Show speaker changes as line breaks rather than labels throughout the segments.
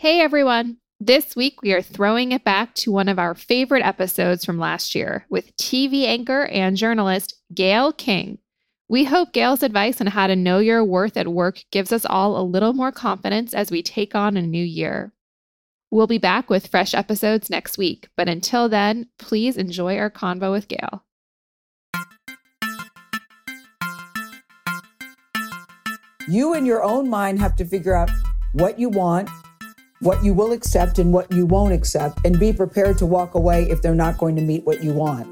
Hey everyone! This week we are throwing it back to one of our favorite episodes from last year with TV anchor and journalist Gayle King. We hope Gayle's advice on how to know your worth at work gives us all a little more confidence as we take on a new year. We'll be back with fresh episodes next week, but until then, please enjoy our convo with Gayle.
You in your own mind have to figure out what you want what you will accept and what you won't accept, and be prepared to walk away if they're not going to meet what you want.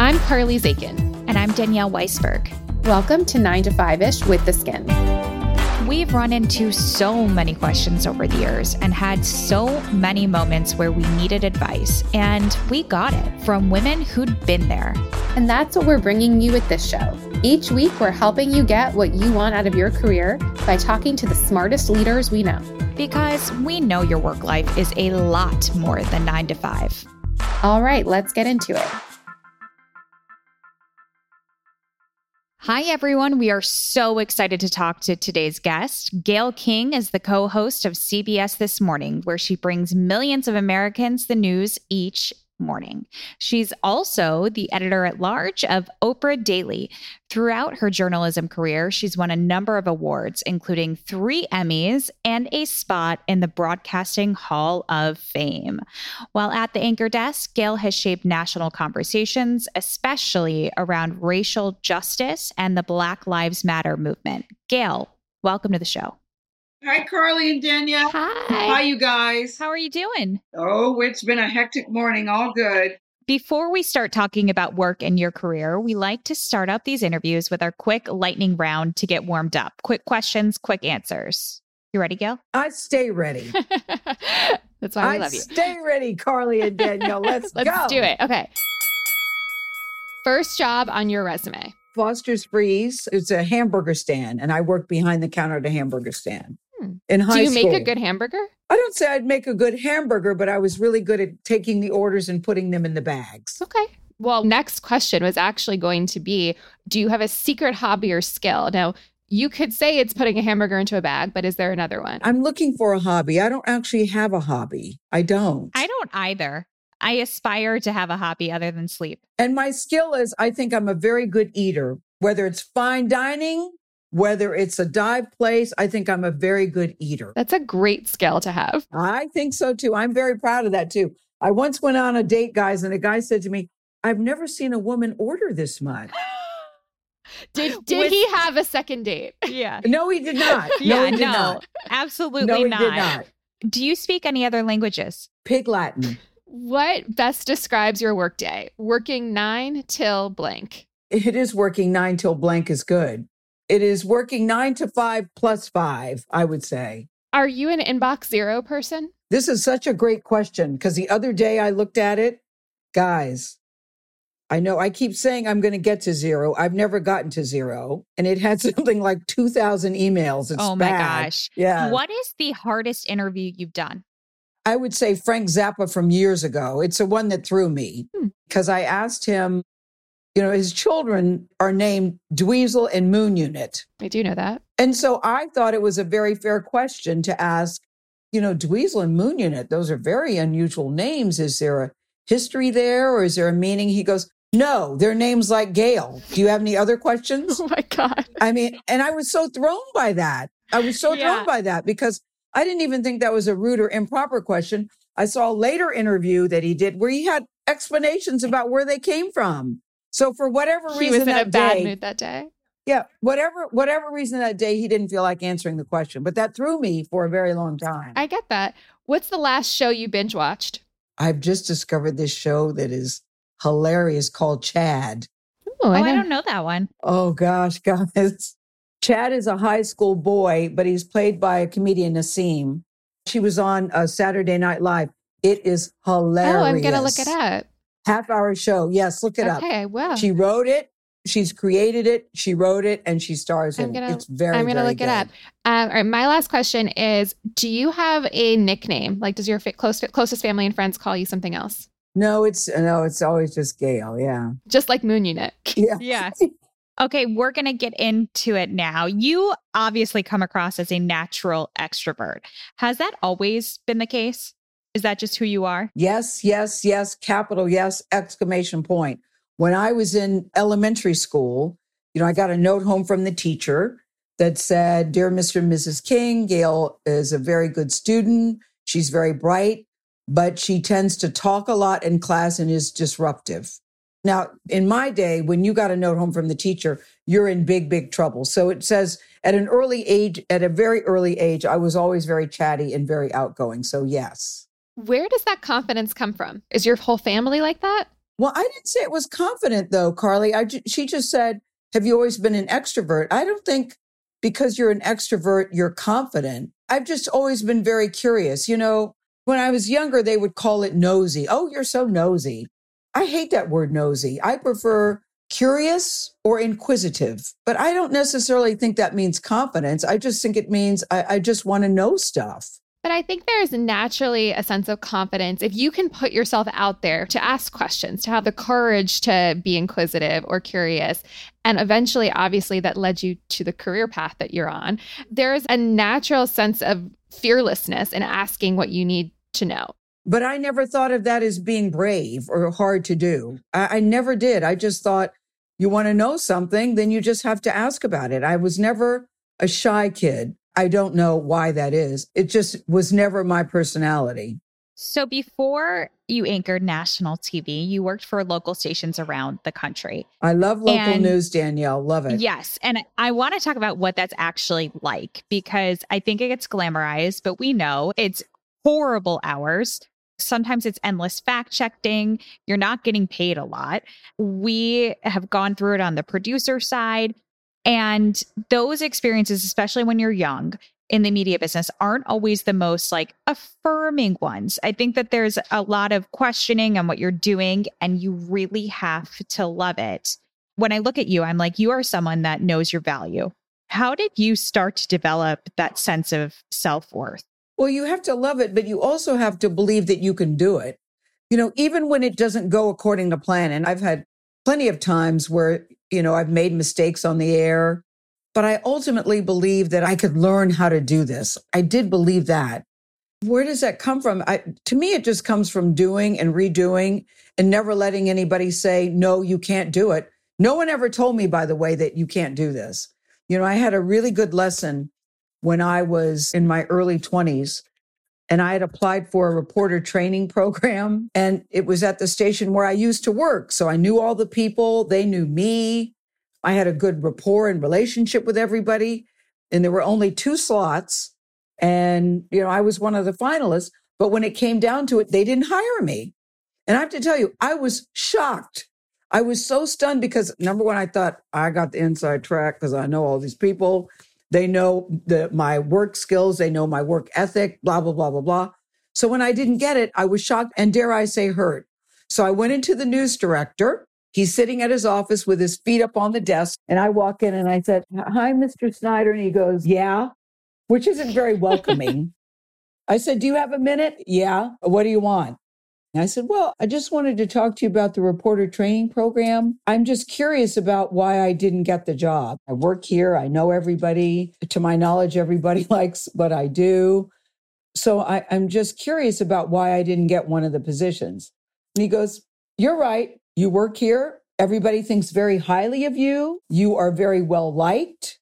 I'm Carly Zakin.
And I'm Danielle Weisberg.
Welcome to 9 to 5 ish with theSkimm.
We've run into so many questions over the years and had so many moments where we needed advice, and we got it from women who'd been there.
And that's what we're bringing you with this show. Each week, we're helping you get what you want out of your career by talking to the smartest leaders we know.
Because we know your work life is a lot more than nine to five.
All right, let's get into it.
Hi, everyone. We are so excited to talk to today's guest. Gayle King is the co host of CBS This Morning, where she brings millions of Americans the news each morning. She's also the editor at large of Oprah Daily. Throughout her journalism career, she's won a number of awards, including three Emmys and a spot in the Broadcasting Hall of Fame. While at the anchor desk, Gayle has shaped national conversations, especially around racial justice and the Black Lives Matter movement. Gayle, welcome to the show.
Hi, Carly and Danielle.
Hi.
Hi, you guys.
How are you doing?
Oh, it's been a hectic morning. All good.
Before we start talking about work and your career, we like to start out these interviews with our quick lightning round to get warmed up. Quick questions, quick answers. You ready, Gayle?
I stay ready.
That's why
I
love you.
Stay ready, Carly and Danielle. Let's,
Let's
go.
do it. Okay. First job on your resume.
Foster's Freeze. It's a hamburger stand, and I worked behind the counter at a hamburger stand.
Hmm.
In high
Do you
school.
make a good hamburger?
I don't say I'd make a good hamburger, but I was really good at taking the orders and putting them in the bags.
Okay. Well, next question was actually going to be Do you have a secret hobby or skill? Now, you could say it's putting a hamburger into a bag, but is there another one?
I'm looking for a hobby. I don't actually have a hobby. I don't.
I don't either. I aspire to have a hobby other than sleep.
And my skill is I think I'm a very good eater, whether it's fine dining, whether it's a dive place. I think I'm a very good eater.
That's a great skill to have.
I think so too. I'm very proud of that too. I once went on a date, guys, and a guy said to me, I've never seen a woman order this much.
Did did
With-
he have a second date?
Yeah.
No, he did not.
Yeah,
no, he did
no,
not.
absolutely
No, he
not.
did not.
Do you speak any other languages?
Pig Latin. Mm.
What best describes your workday? Working nine till blank.
It is working nine till blank is good. It is working nine to five plus five, I would say.
Are you an inbox zero person?
This is such a great question because the other day I looked at it. Guys, I know I keep saying I'm going to get to zero. I've never gotten to zero. And it had something like 2,000 emails. It's
oh my
bad.
gosh.
Yeah.
What is the hardest interview you've done?
I would say Frank Zappa from years ago. It's the one that threw me
Hmm.
because I asked him, you know, his children are named Dweezil and Moon Unit.
I do know that.
And so I thought it was a very fair question to ask, you know, Dweezil and Moon Unit, those are very unusual names. Is there a history there or is there a meaning? He goes, no, they're names like Gayle. Do you have any other questions?
Oh my God.
I mean, and I was so thrown by that. I was so
Yeah.
thrown by that because I didn't even think that was a rude or improper question. I saw a later interview that he did where he had explanations about where they came from. So for whatever
He
reason
was in a
that
bad
day,
mood that day.
yeah, whatever whatever reason that day he didn't feel like answering the question, but that threw me for a very long time.
I get that. What's the last show you binge watched?
I've just discovered this show that is hilarious called Chad.
Oh,
Oh, I,
know.
don't know that one.
Oh gosh, guys. Chad is a high school boy, but he's played by a comedian, Nasim. She was on uh, Saturday Night Live. It is hilarious.
Oh, I'm gonna look it up.
Half hour show. Yes, look it up.
Okay, I will.
She wrote it. She's created it. She wrote it, and she stars
I'm
in
gonna-
it. It's very. Good.
I'm gonna
very
look it up. Um, all right, my last question is: Do you have a nickname? Like, does your fa- close closest family and friends call you something else?
No, it's no, it's always just Gayle. Yeah,
Just like Moon Unit.
yeah.
Yeah. Okay, we're going to get into it now. You obviously come across as a natural extrovert. Has that always been the case? Is that just who you are?
Yes, yes, yes, capital yes, exclamation point. When I was in elementary school, you know, I got a note home from the teacher that said, Dear Mr. and Mrs. King, Gayle is a very good student. She's very bright, but she tends to talk a lot in class and is disruptive. Now, in my day, when you got a note home from the teacher, you're in big, big trouble. So it says at an early age, at a very early age, I was always very chatty and very outgoing. So, yes.
Where does that confidence come from? Is your whole family like that?
Well, I didn't say it was confident though, Carly. I, she just said, Have you always been an extrovert? I don't think because you're an extrovert, you're confident. I've just always been very curious. You know, when I was younger, they would call it nosy. Oh, you're so nosy. I hate that word nosy. I prefer curious or inquisitive, but I don't necessarily think that means confidence. I just think it means I, I just want to know stuff.
But I think there's naturally a sense of confidence if you can put yourself out there to ask questions, to have the courage to be inquisitive or curious. And eventually, obviously, that led you to the career path that you're on. There's a natural sense of fearlessness in asking what you need to know.
But I never thought of that as being brave or hard to do. I, I never did. I just thought you want to know something, then you just have to ask about it. I was never a shy kid. I don't know why that is. It just was never my personality.
So before you anchored national TV, you worked for local stations around the country.
I love local and, news, Danielle. Love it.
Yes. And I want to talk about what that's actually like because I think it gets glamorized, but we know it's horrible hours. Sometimes it's endless fact checking. You're not getting paid a lot. We have gone through it on the producer side. And those experiences, especially when you're young in the media business, aren't always the most like affirming ones. I think that there's a lot of questioning on what you're doing, and you really have to love it. When I look at you, I'm like, you are someone that knows your value. How did you start to develop that sense of self worth?
Well, you have to love it, but you also have to believe that you can do it. You know, even when it doesn't go according to plan. And I've had plenty of times where, you know, I've made mistakes on the air, but I ultimately believe that I could learn how to do this. I did believe that. Where does that come from? I, to me, it just comes from doing and redoing and never letting anybody say, no, you can't do it. No one ever told me, by the way, that you can't do this. You know, I had a really good lesson when I was in my early 20s. And I had applied for a reporter training program, and it was at the station where I used to work. So I knew all the people, they knew me. I had a good rapport and relationship with everybody. And there were only two slots. And, you know, I was one of the finalists. But when it came down to it, they didn't hire me. And I have to tell you, I was shocked. I was so stunned because number one, I thought I got the inside track because I know all these people. They know the, my work skills. They know my work ethic, blah, blah, blah, blah, blah. So when I didn't get it, I was shocked and dare I say hurt. So I went into the news director. He's sitting at his office with his feet up on the desk. And I walk in and I said, Hi, Mr. Snyder. And he goes, Yeah, which isn't very welcoming. I said, Do you have a minute? Yeah. What do you want? I said, Well, I just wanted to talk to you about the reporter training program. I'm just curious about why I didn't get the job. I work here, I know everybody. To my knowledge, everybody likes what I do. So I, I'm just curious about why I didn't get one of the positions. And he goes, You're right. You work here. Everybody thinks very highly of you. You are very well liked.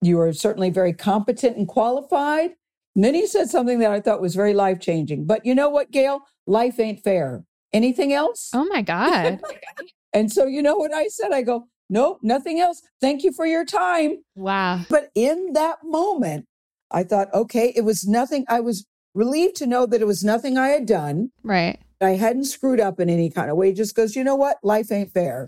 You are certainly very competent and qualified. And then he said something that I thought was very life changing. But you know what, Gayle? Life ain't fair. Anything else?
Oh my God.
and so, you know what I said? I go, nope, nothing else. Thank you for your time.
Wow.
But in that moment, I thought, okay, it was nothing. I was relieved to know that it was nothing I had done.
Right.
I hadn't screwed up in any kind of way. Just goes, you know what? Life ain't fair.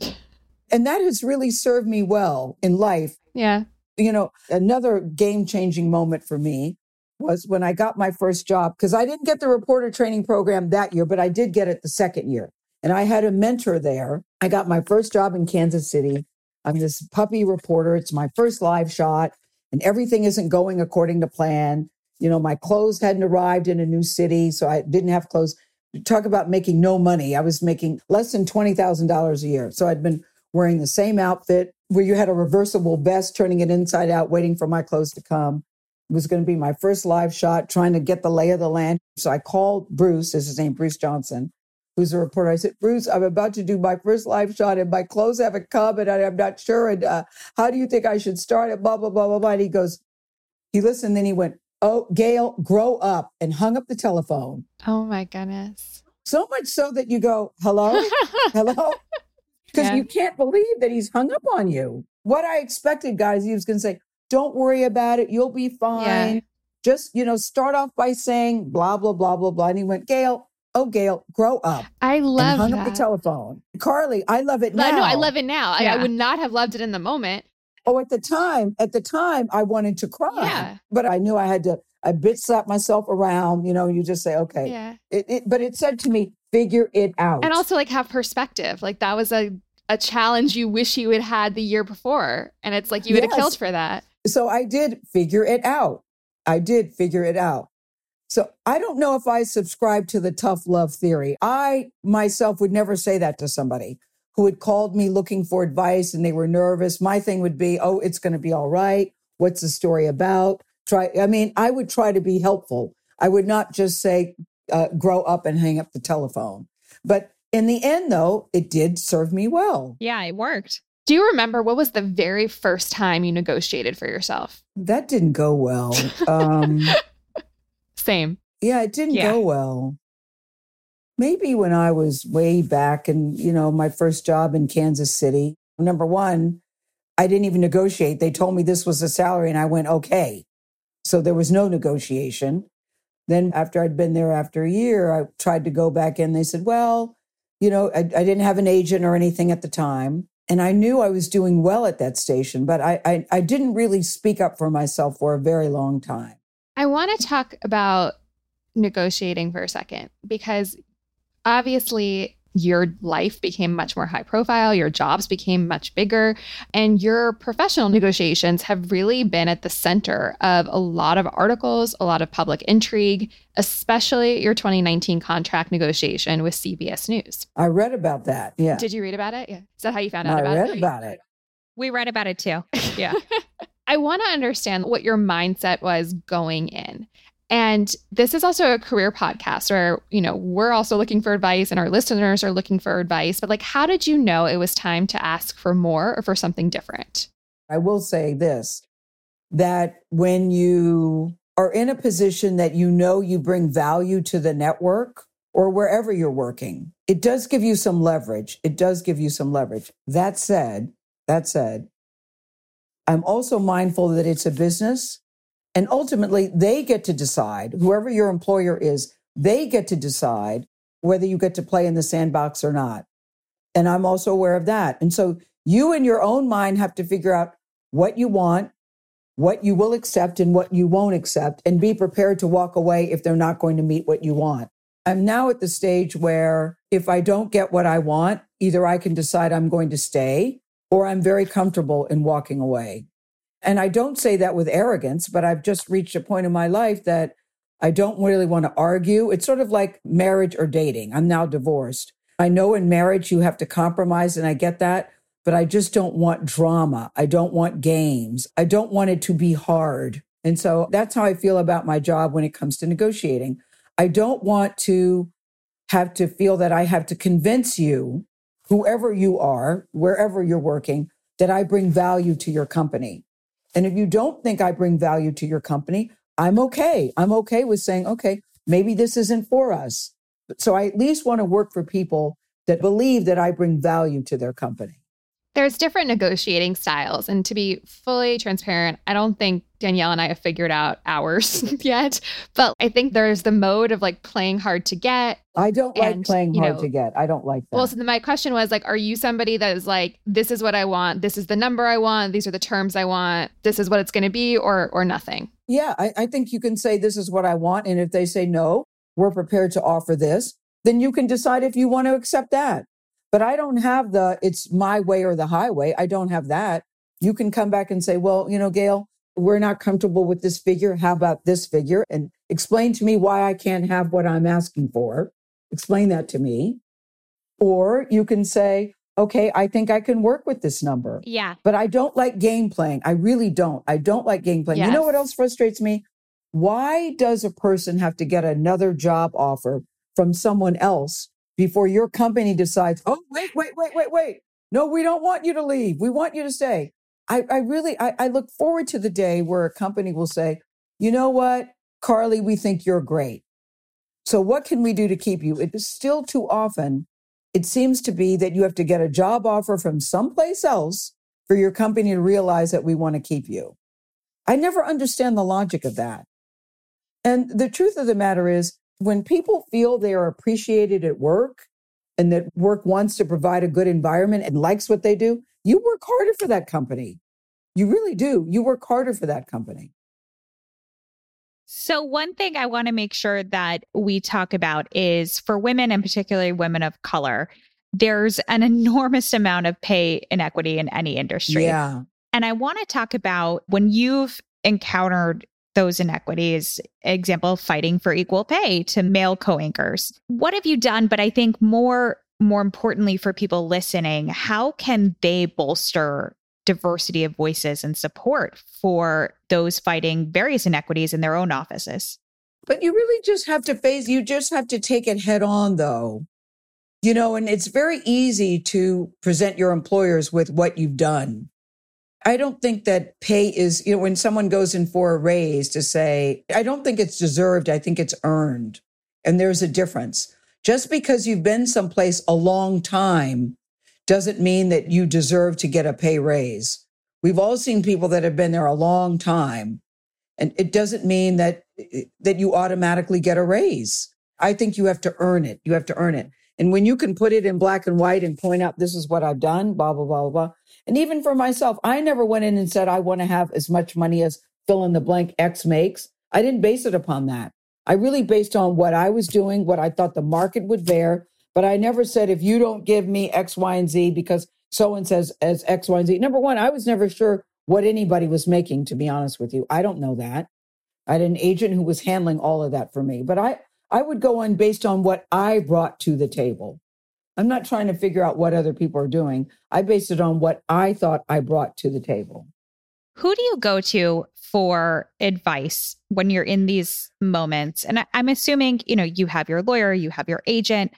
And that has really served me well in life.
Yeah.
You know, another game changing moment for me was when I got my first job, because I didn't get the reporter training program that year, but I did get it the second year. And I had a mentor there. I got my first job in Kansas City. I'm this puppy reporter. It's my first live shot, and everything isn't going according to plan. You know, my clothes hadn't arrived in a new city, so I didn't have clothes. Talk about making no money. I was making less than $20,000 a year. So I'd been wearing the same outfit where you had a reversible vest, turning it inside out, waiting for my clothes to come. It was going to be my first live shot, trying to get the lay of the land. So I called Bruce, is his name, Bruce Johnson, who's a reporter. I said, Bruce, I'm about to do my first live shot and my clothes haven't come and I'm not sure. And uh, how do you think I should start it? Blah, blah, blah, blah, blah. And he goes, he listened, then he went, Oh, Gayle, grow up and hung up the telephone.
Oh my goodness.
So much so that you go, hello, hello, because
Yeah.
you can't believe that he's hung up on you. What I expected, guys, he was going to say, don't worry about it. You'll be fine. Just, you know, start off by saying blah, blah, blah, blah, blah. And he went, Gayle, oh, Gayle, grow up.
I
and
love
hung
that.
up the telephone. Carly, I love it now.
no, I love it now. I, I would not have loved it in the moment.
Oh, at the time, at the time, I wanted to cry.
Yeah.
But I knew I had to, I bitch slap myself around, you know, you just say, okay.
Yeah.
It, it, but it said to me, figure it out.
And also like have perspective. Like that was a a challenge you wish you had had the year before. And it's like you would have killed for that.
So I did figure it out. I did figure it out. So I don't know if I subscribe to the tough love theory. I myself would never say that to somebody who had called me looking for advice and they were nervous. My thing would be, oh, it's going to be all right. What's the story about? Try. I mean, I would try to be helpful. I would not just say, uh, grow up and hang up the telephone. But in the end, though, it did serve me well.
Yeah, it worked.
Do you remember what was the very first time you negotiated for yourself?
That didn't go well. Um,
Same.
Yeah, it didn't
Yeah.
go well. Maybe when I was way back and, you know, my first job in Kansas City, number one, I didn't even negotiate. They told me this was the salary and I went, okay. So there was no negotiation. Then after I'd been there after a year, I tried to go back in. They said, well, you know, I, I didn't have an agent or anything at the time. And I knew I was doing well at that station, but I, I, I didn't really speak up for myself for a very long time.
I want to talk about negotiating for a second because obviously your life became much more high profile, your jobs became much bigger, and your professional negotiations have really been at the center of a lot of articles, a lot of public intrigue, especially your 2019 contract negotiation with CBS News.
I read about that. Yeah.
Did you read about it? Yeah. Is that how you found out
I
about
read about it.
We read about it too. Yeah.
I want to understand what your mindset was going in. And this is also a career podcast where, you know, we're also looking for advice and our listeners are looking for advice. But like, how did you know it was time to ask for more or for something different?
I will say this that when you are in a position that you know you bring value to the network or wherever you're working, it does give you some leverage. It does give you some leverage. That said, that said, I'm also mindful that it's a business and ultimately they get to decide, whoever your employer is, they get to decide whether you get to play in the sandbox or not. And I'm also aware of that. And so you in your own mind have to figure out what you want, what you will accept and what you won't accept, and be prepared to walk away if they're not going to meet what you want. I'm now at the stage where if I don't get what I want, either I can decide I'm going to stay or I'm very comfortable in walking away. And I don't say that with arrogance, but I've just reached a point in my life that I don't really want to argue. It's sort of like marriage or dating. I'm now divorced. I know in marriage you have to compromise, and I get that, but I just don't want drama. I don't want games. I don't want it to be hard. And so that's how I feel about my job when it comes to negotiating. I don't want to have to feel that I have to convince you, whoever you are, wherever you're working, that I bring value to your company. And if you don't think I bring value to your company, I'm okay. I'm okay with saying, okay, maybe this isn't for us. So I at least want to work for people that believe that I bring value to their company.
There's different negotiating styles. And to be fully transparent, I don't think Danielle and I have figured out ours yet. But I think there's the mode of like playing hard to get.
I don't like
And,
playing hard
know,
to get. I don't like that.
Well, so then my question was like, are you somebody that is like, this is what I want, this is the number I want, these are the terms I want, this is what it's going to be, or or nothing?
yeah, I, I think you can say this is what I want. And if they say no, we're prepared to offer this, then you can decide if you want to accept that. But I don't have the it's my way or the highway. I don't have that. You can come back and say, well, you know, Gayle, we're not comfortable with this figure. How about this figure? And explain to me why I can't have what I'm asking for. Explain that to me. Or you can say, okay, I think I can work with this number.
Yeah.
But I don't like game playing. I really don't. I don't like game playing. You know what else frustrates me? Why does a person have to get another job offer from someone else before your company decides, oh, wait, wait, wait, wait, wait. No, we don't want you to leave. We want you to stay. I, I really, I, I look forward to the day where a company will say, you know what, Carly, we think you're great. So what can we do to keep you? It is still too often. It seems to be that you have to get a job offer from someplace else for your company to realize that we want to keep you. I never understand the logic of that. And the truth of the matter is, when people feel they are appreciated at work and that work wants to provide a good environment and likes what they do, you work harder for that company. You really do. You work harder for that company.
So, one thing I want to make sure that we talk about is for women and particularly women of color, there's an enormous amount of pay inequity in any industry.
Yeah.
And I want to talk about when you've encountered those inequities, example, fighting for equal pay to male co-anchors. What have you done? But I think more more importantly for people listening, how can they bolster diversity of voices and support for those fighting various inequities in their own offices?
But you really just have to face, you just have to take it head on, though. You know, and it's very easy to present your employers with what you've done. I don't think that pay is, you know, when someone goes in for a raise to say, I don't think it's deserved. I think it's earned. And there's a difference. Just because you've been someplace a long time doesn't mean that you deserve to get a pay raise. We've all seen people that have been there a long time. And it doesn't mean that that you automatically get a raise. I think you have to earn it. You have to earn it. And when you can put it in black and white and point out this is what I've done, blah blah blah blah. blah. And even for myself, I never went in and said I want to have as much money as fill in the blank X makes. I didn't base it upon that. I really based on what I was doing, what I thought the market would bear. But I never said if you don't give me X, Y, and Z because so and says as X, Y, and Z. Number one, I was never sure what anybody was making, to be honest with you. I don't know that. I had an agent who was handling all of that for me. But I, I would go on based on what I brought to the table. I'm not trying to figure out what other people are doing. I based it on what I thought I brought to the table.
Who do you go to for advice when you're in these moments? And I, I'm assuming, you know, you have your lawyer, you have your agent,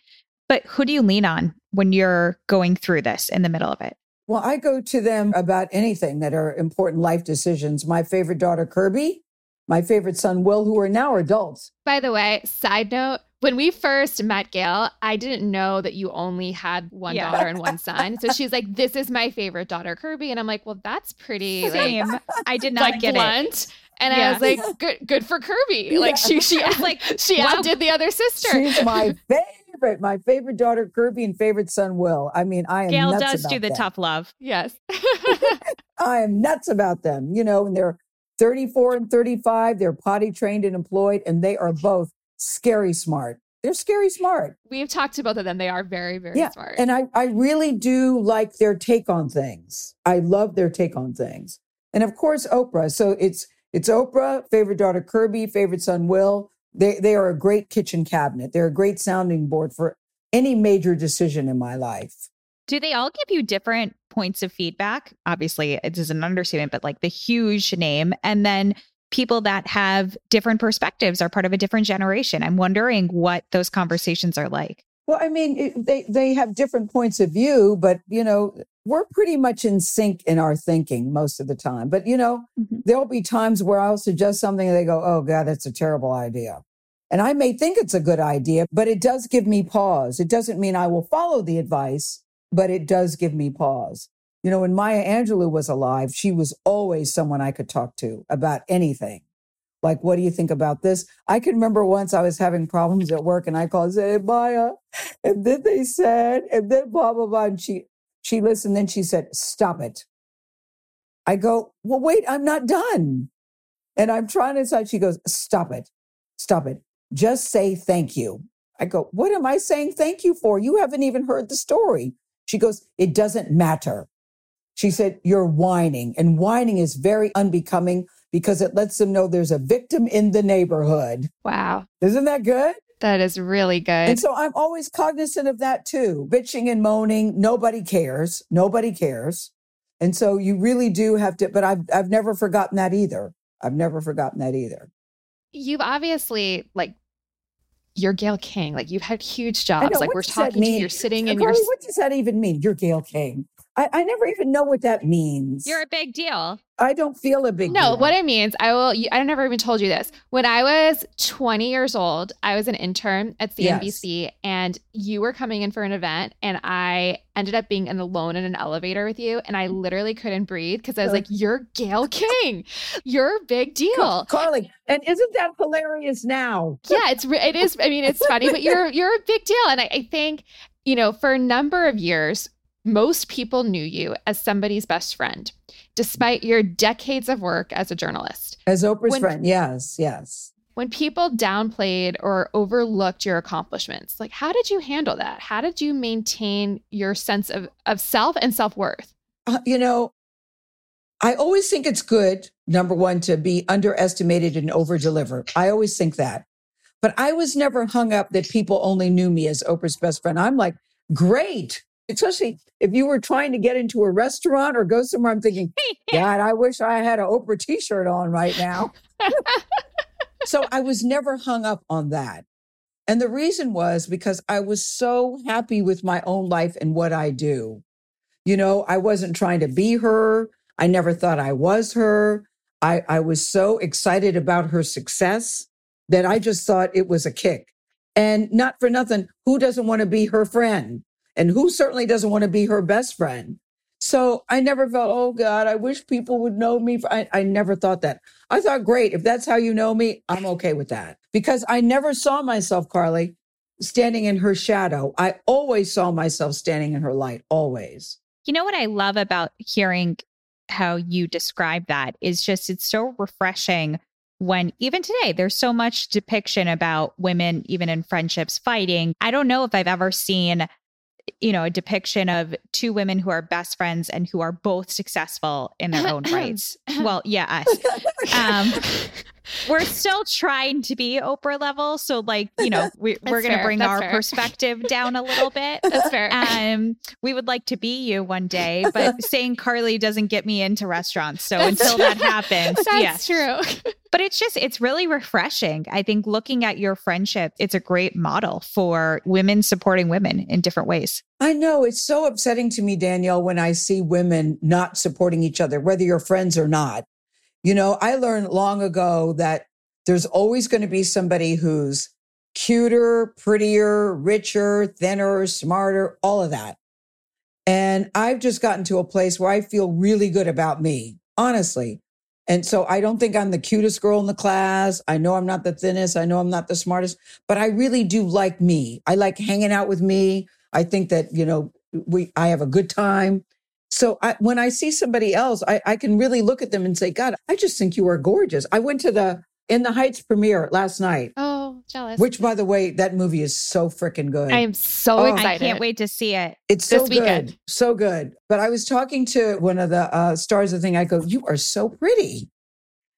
but who do you lean on when you're going through this in the middle of it?
Well, I go to them about anything that are important life decisions. My favorite daughter, Kirby, my favorite son, Will, who are now adults.
By the way, side note, when we first met Gayle, I didn't know that you only had one
Yeah.
daughter and one son. So she's like, "This is my favorite daughter, Kirby," and I'm like, "Well, that's pretty like,
Same. I did not
like
get it.
blunt." And
Yeah.
I was like, "Good, good for Kirby." Like she, she like she
Wow.
outdid the other sister.
She's my favorite, my favorite daughter, Kirby, and favorite son, Will. I mean, I am
Gayle
nuts
does
about
do the
them.
tough love.
yes.
I am nuts about them. You know, and they're 34 and 35. They're potty trained and employed, and they are both scary smart. They're scary smart.
We've talked to both of them. They are very, very
Yeah,
smart.
And I, I really do like their take on things. I love their take on things. And of course, Oprah. So it's it's Oprah, favorite daughter Kirby, favorite son Will. They they are a great kitchen cabinet. They're a great sounding board for any major decision in my life.
Do they all give you different points of feedback? Obviously, it is an understatement, but like the huge name. And then people that have different perspectives are part of a different generation. I'm wondering what those conversations are like.
Well, I mean, it, they they have different points of view, but you know, we're pretty much in sync in our thinking most of the time. But you know,
Mhm.
there'll be times where I'll suggest something and they go, "Oh God, that's a terrible idea," and I may think it's a good idea, but it does give me pause. It doesn't mean I will follow the advice, but it does give me pause. You know, when Maya Angelou was alive, she was always someone I could talk to about anything. Like, what do you think about this? I can remember once I was having problems at work and I called and said, hey, Maya. And then they said, and then blah, blah, blah. And she, she listened. Then she said, stop it. I go, well, wait, I'm not done. And I'm trying to decide. She goes, stop it. Stop it. Just say thank you. I go, what am I saying thank you for? You haven't even heard the story. She goes, it doesn't matter. She said, you're whining. And whining is very unbecoming because it lets them know there's a victim in the neighborhood.
wow.
Isn't that good?
That is really good.
And so I'm always cognizant of that too. Bitching and moaning, nobody cares. Nobody cares. And so you really do have to, but I've, I've never forgotten that either. I've never forgotten that either.
You've obviously like you're Gayle King. Like you've had huge jobs.
know,
Like we're talking to you. You're sitting in
Carly,
your
what does that even mean? You're Gayle King. I, I never even know what that means.
You're a big deal.
I don't feel a big
No,
deal.
what it means, I will. I never even told you this. When I was 20 years old, I was an intern at
Yes.
CNBC, and you were coming in for an event, and I ended up being in alone in an elevator with you, and I mm-hmm. literally couldn't breathe because I was like, "You're Gayle King, you're a big deal."
Carly, and isn't that hilarious now?
yeah, it's it is. I mean, it's funny, but you're you're a big deal, and I, I think you know for a number of years, most people knew you as somebody's best friend, despite your decades of work as a journalist.
As Oprah's
When-
friend. Yes, yes.
when people downplayed or overlooked your accomplishments like how did you handle that how did you maintain your sense of, of self and self-worth
Uh, you know, I always think it's good, number one, to be underestimated and over deliver. I always think that. But I was never hung up that people only knew me as Oprah's best friend. I'm like, great. Especially if you were trying to get into a restaurant or go somewhere, I'm thinking, God, I wish I had an Oprah t shirt on right now. so I was never hung up on that. And the reason was because I was so happy with my own life and what I do. You know, I wasn't trying to be her. I never thought I was her. I, I was so excited about her success that I just thought it was a kick. And not for nothing, who doesn't want to be her friend? And who certainly doesn't want to be her best friend? So I never felt, oh God, I wish people would know me. I, I never thought that. I thought, great, if that's how you know me, I'm okay with that. Because I never saw myself, Carly, standing in her shadow. I always saw myself standing in her light, always.
You know what I love about hearing how you describe that is just it's so refreshing when even today there's so much depiction about women even in friendships fighting. I don't know if I've ever seen you know a depiction of two women who are best friends and who are both successful in their own rights. Well, yeah, us. Um, we're still trying to be Oprah level, so like you know we, we're
That's
going to bring
That's
our
fair.
perspective down a little bit.
that's fair
Um, we would like to be you one day, but saying Carly doesn't get me into restaurants. So
That's-
until that happens,
that's
yes.
true
But it's just, it's really refreshing. I think looking at your friendship, it's a great model for women supporting women in different ways.
I know it's so upsetting to me, Danielle, when I see women not supporting each other, whether you're friends or not. You know, I learned long ago that there's always going to be somebody who's cuter, prettier, richer, thinner, smarter, all of that. And I've just gotten to a place where I feel really good about me, honestly. And so I don't think I'm the cutest girl in the class. I know I'm not the thinnest. I know I'm not the smartest, but I really do like me. I like hanging out with me. I think that, you know, we, I have a good time. So I, when I see somebody else, I, I can really look at them and say, God, I just think you are gorgeous. I went to the In the Heights premiere last night,
oh jealous
which by the way, that movie is so freaking good.
i am so
Oh.
excited
I can't wait to see it.
It's so
This weekend.
good. So good. But I was talking to one of the uh, stars of the thing. I go, you are so pretty.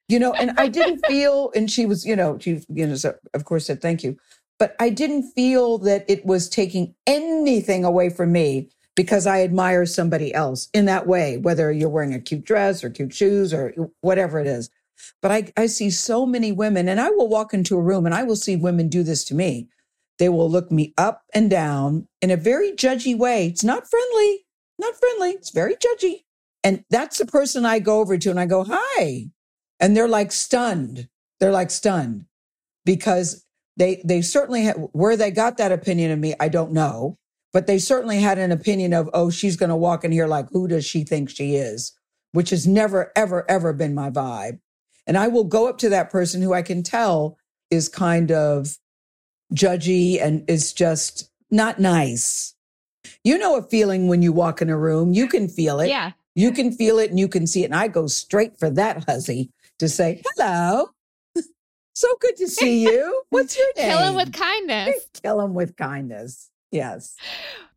You know, and I didn't feel, and she was, you know, she, you know, so of course said thank you. But I didn't feel that it was taking anything away from me because I admire somebody else in that way, whether you're wearing a cute dress or cute shoes or whatever it is. But I, I see so many women, and I will walk into a room and I will see women do this to me. They will look me up and down in a very judgy way. It's not friendly, not friendly. It's very judgy. And that's the person I go over to and I go, hi. And they're like stunned. They're like stunned because they, they certainly, ha- where they got that opinion of me, I don't know, but they certainly had an opinion of, oh, she's going to walk in here like, who does she think she is? Which has never, ever, ever been my vibe. And I will go up to that person who I can tell is kind of judgy and is just not nice. You know a feeling when you walk in a room, you can feel it.
yeah.
You can feel it and you can see it. And I go straight for that hussy to say, hello. so good to see you. What's your name?
kill him with kindness
Kill him with kindness. Yes.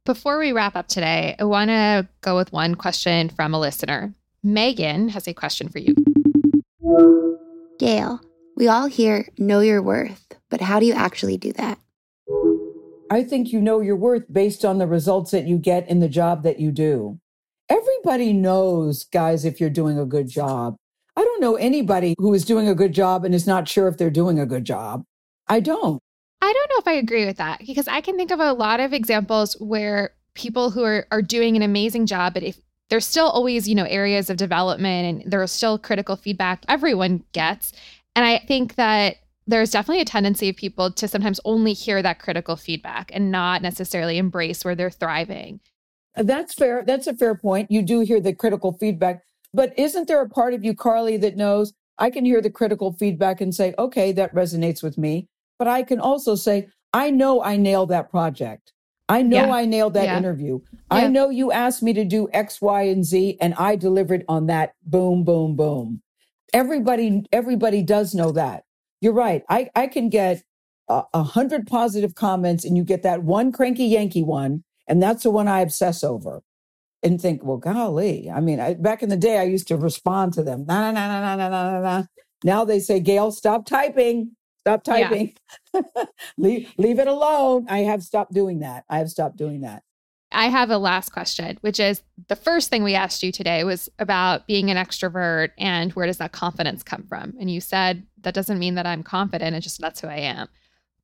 Before we wrap up today, I want to go with one question from a listener. Megan has a question for you.
Gayle, we all hear know your worth, but how do you actually do that?
I think you know your worth based on the results that you get in the job that you do. Everybody knows, guys, if you're doing a good job. I don't know anybody who is doing a good job and is not sure if they're doing a good job. I don't.
I don't know if I agree with that because I can think of a lot of examples where people who are, are doing an amazing job, but if there's still always, you know, areas of development and there's still critical feedback everyone gets. And I think that there's definitely a tendency of people to sometimes only hear that critical feedback and not necessarily embrace where they're thriving.
That's fair. That's a fair point. You do hear the critical feedback, but isn't there a part of you, Carly, that knows I can hear the critical feedback and say, okay, that resonates with me. But I can also say, I know I nailed that project. I know yeah. I nailed that yeah. interview. Yeah. I know you asked me to do X, Y, and Z, and I delivered on that. Boom, boom, boom. Everybody, everybody does know that. You're right. I, I can get a, a hundred positive comments, and you get that one cranky Yankee one, and that's the one I obsess over and think, well, golly. I mean, I, back in the day, I used to respond to them. Nah, nah, nah, nah, nah, nah, nah. Now they say, Gayle, stop typing. Stop typing. Yeah. leave, leave it alone. I have stopped doing that. I have stopped doing that.
I have a last question, which is the first thing we asked you today was about being an extrovert and where does that confidence come from? And you said that doesn't mean that I'm confident, it's just that's who I am.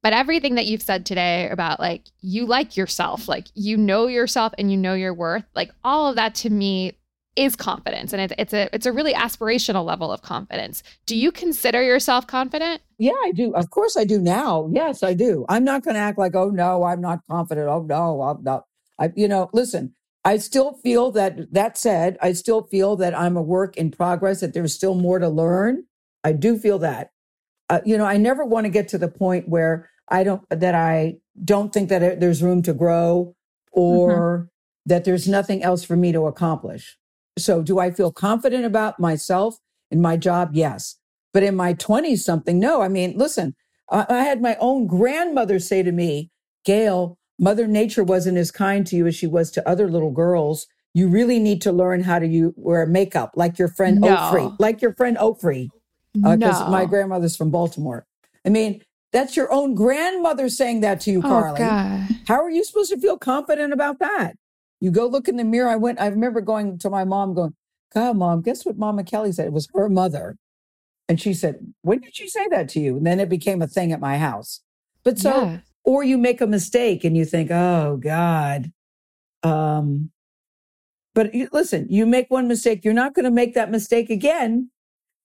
But everything that you've said today about like you like yourself, like you know yourself and you know your worth, like all of that to me is confidence and it's, it's a it's a really aspirational level of confidence. Do you consider yourself confident?
Yeah i do. Of course i do now. Yes i do. I'm not going to act like oh no i'm not confident. Oh no i'm not. I you know listen i still feel that that said i still feel that i'm a work in progress that there's still more to learn. I do feel that. Uh, you know i never want to get to the point where i don't that i don't think that there's room to grow or mm-hmm. that there's nothing else for me to accomplish so, do I feel confident about myself and my job? Yes. But in my 20s something, no. I mean, listen, I, had my own grandmother say to me, Gayle, Mother Nature wasn't as kind to you as she was to other little girls. You really need to learn how to you wear makeup like your friend no. Oakfree, like your friend Oakfree, because uh, no. my grandmother's from Baltimore. I mean, that's your own grandmother saying that to you, oh, Carly. God. How are you supposed to feel confident about that? You go look in the mirror. I went, I remember going to my mom going, God, mom, guess what Mama Kelly said? It was her mother. And she said, When did she say that to you? And then it became a thing at my house. But so, yeah. or you make a mistake and you think, oh God. Um, but you, listen, you make one mistake, you're not going to make that mistake again.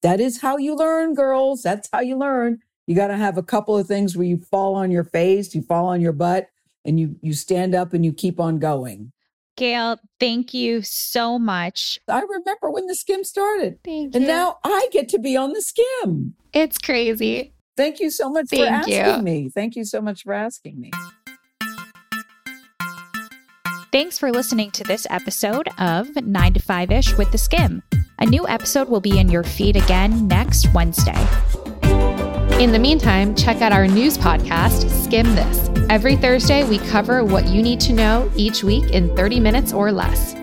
That is how you learn, girls. That's how you learn. You got to have a couple of things where you fall on your face, you fall on your butt, and you you stand up and you keep on going.
Gayle, thank you so much.
I remember when theSkimm started.
Thank
and
you.
And now I get to be on theSkimm.
It's crazy.
Thank you so much
thank
for asking
you.
me. Thank you so much for asking me.
Thanks for listening to this episode of 9 to 5 ish with theSkimm. A new episode will be in your feed again next Wednesday.
In the meantime, check out our news podcast, Skimm This. Every Thursday, we cover what you need to know each week in 30 minutes or less.